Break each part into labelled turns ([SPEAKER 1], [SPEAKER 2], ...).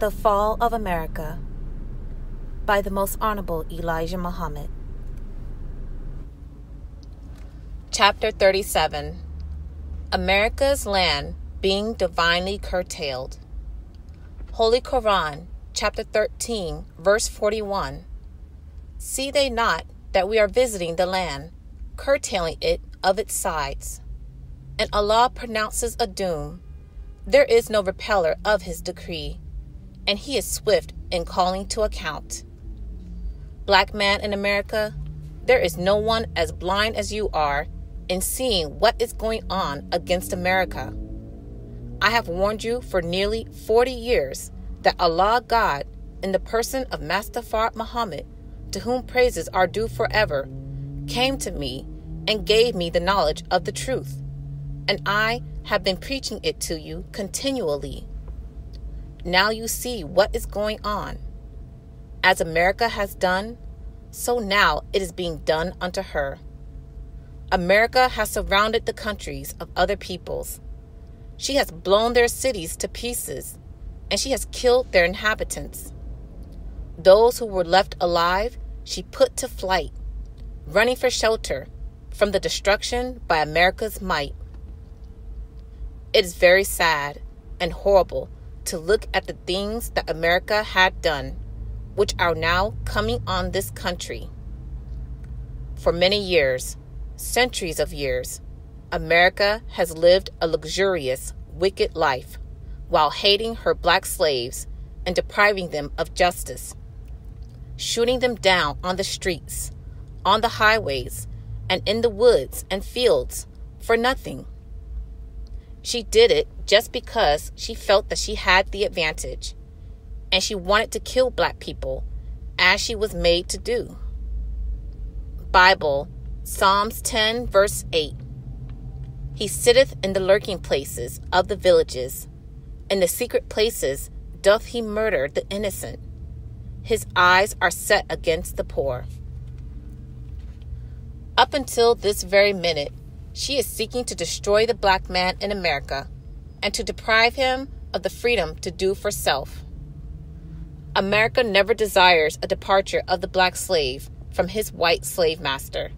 [SPEAKER 1] The Fall of America by the Most Honorable Elijah Muhammad. Chapter 37 America's Land Being Divinely Curtailed. Holy Quran, chapter 13, verse 41. See they not that we are visiting the land, curtailing it of its sides? And Allah pronounces a doom. There is no repeller of his decree, and he is swift in calling to account. Black man in America, there is no one as blind as you are in seeing what is going on against America. I have warned you for nearly 40 years that Allah God, in the person of Master Fard Muhammad, to whom praises are due forever, came to me and gave me the knowledge of the truth, and I have been preaching it to you continually. Now you see what is going on. As America has done, so now it is being done unto her. America has surrounded the countries of other peoples. She has blown their cities to pieces, and she has killed their inhabitants. Those who were left alive, she put to flight, running for shelter from the destruction by America's might. It is very sad and horrible to look at the things that America had done, which are now coming on this country. For many years, centuries of years, America has lived a luxurious, wicked life while hating her black slaves and depriving them of justice, shooting them down on the streets, on the highways, and in the woods and fields for nothing. She did it just because she felt that she had the advantage and she wanted to kill black people as she was made to do. Bible, Psalms 10, verse 8. He sitteth in the lurking places of the villages, in the secret places doth he murder the innocent. His eyes are set against the poor. Up until this very minute, she is seeking to destroy the black man in America and to deprive him of the freedom to do for self. America never desires a departure of the black slave from his white slave master.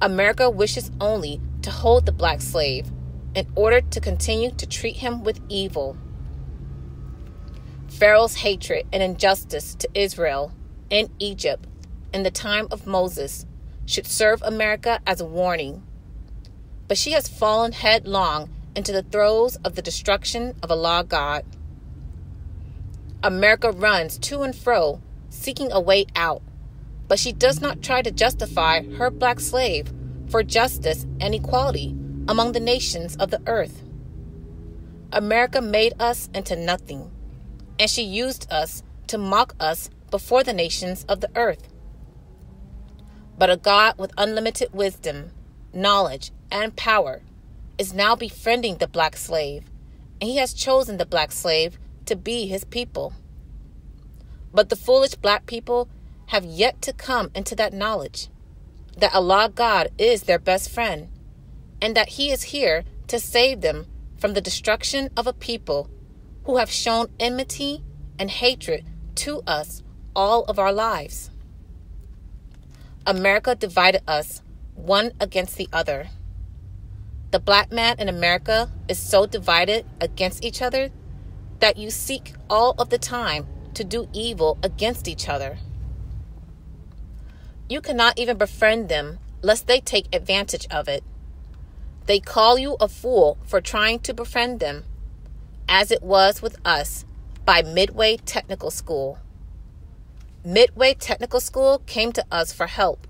[SPEAKER 1] America wishes only to hold the black slave in order to continue to treat him with evil. Pharaoh's hatred and injustice to Israel in Egypt in the time of Moses should serve America as a warning. But she has fallen headlong into the throes of the destruction of Allah God. America runs to and fro, seeking a way out, but she does not try to justify her black slave for justice and equality among the nations of the earth. America made us into nothing, and she used us to mock us before the nations of the earth. But a God with unlimited wisdom, knowledge, and power is now befriending the black slave, and he has chosen the black slave to be his people. But the foolish black people have yet to come into that knowledge that Allah God is their best friend, and that He is here to save them from the destruction of a people who have shown enmity and hatred to us all of our lives. America divided us one against the other. The black man in America is so divided against each other that you seek all of the time to do evil against each other. You cannot even befriend them lest they take advantage of it. They call you a fool for trying to befriend them, as it was with us by Midway Technical School. Midway Technical School came to us for help.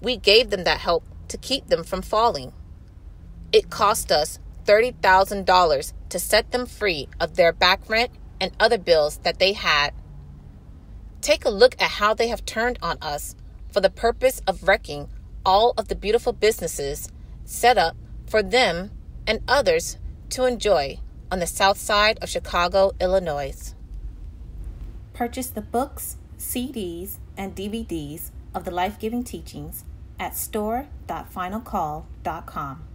[SPEAKER 1] We gave them that help to keep them from falling. It cost us $30,000 to set them free of their back rent and other bills that they had. Take a look at how they have turned on us for the purpose of wrecking all of the beautiful businesses set up for them and others to enjoy on the south side of Chicago, Illinois. Purchase the books, CDs, and DVDs of the life giving teachings at store.finalcall.com.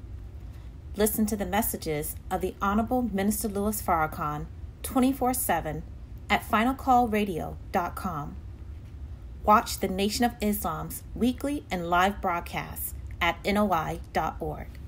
[SPEAKER 1] Listen to the messages of the Honorable Minister Louis Farrakhan 24 7 at finalcallradio.com. Watch the Nation of Islam's weekly and live broadcasts at NOI.org.